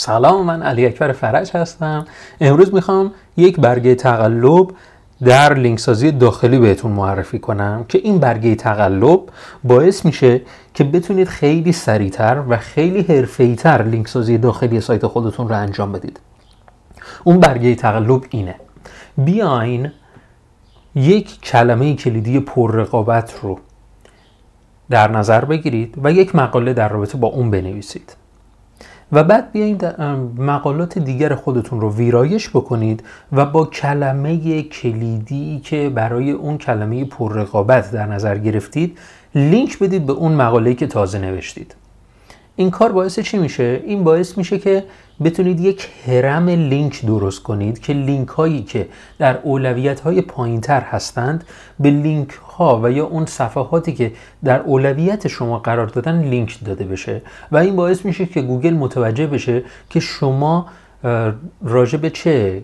سلام من علی اکبر فرج هستم. امروز می‌خوام یک برگه تقلب در لینک سازی داخلی بهتون معرفی کنم که این برگه تقلب باعث میشه که بتونید خیلی سریعتر و خیلی حرفه‌ای‌تر لینک سازی داخلی سایت خودتون رو انجام بدید. اون برگه تقلب اینه. بیاین یک کلمه کلیدی پررقابت رو در نظر بگیرید و یک مقاله در رابطه با اون بنویسید. و بعد بیایید مقالات دیگر خودتون رو ویرایش بکنید و با کلمه کلیدی که برای اون کلمه پررقابت در نظر گرفتید لینک بدید به اون مقاله که تازه نوشتید. این کار باعث چی میشه؟ این باعث میشه که بتونید یک هرم لینک درست کنید که لینک هایی که در اولویت های پایین تر هستند به لینک ها و یا اون صفحاتی که در اولویت شما قرار دادن لینک داده بشه. و این باعث میشه که گوگل متوجه بشه که شما راجع به چه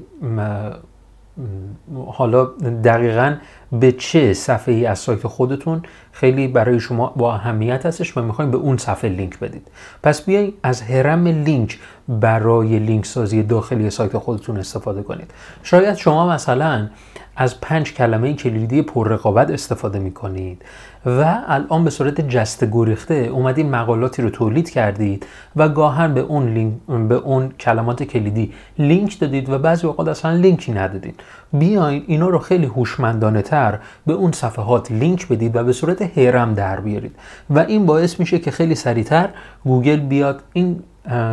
حالا دقیقا به چه صفحه ای از سایت خودتون خیلی برای شما با اهمیت هستش و می‌خوایم به اون صفحه لینک بدید. پس بیاین از هرم لینک برای لینک سازی داخلی سایت خودتون استفاده کنید. شاید شما مثلا از پنج کلمه کلیدی پررقابت استفاده می کنید و الان به صورت جسته گریخته اومدید مقالاتی رو تولید کردید و گاها به اون لینک به اون کلمات کلیدی لینک دادید و بعضی اوقات اصلا لینکی ندادید. بیاین اینا رو خیلی هوشمندانه تر به اون صفحات لینک بدید و به صورت هرم در بیارید. و این باعث میشه که خیلی سریعتر گوگل بیاد این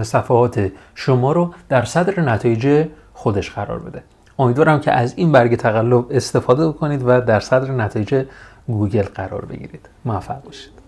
صفحات شما رو در صدر نتایج خودش قرار بده. امیدوارم که از این برگ تقلب استفاده کنید و در صدر نتایج گوگل قرار بگیرید. موفق باشید.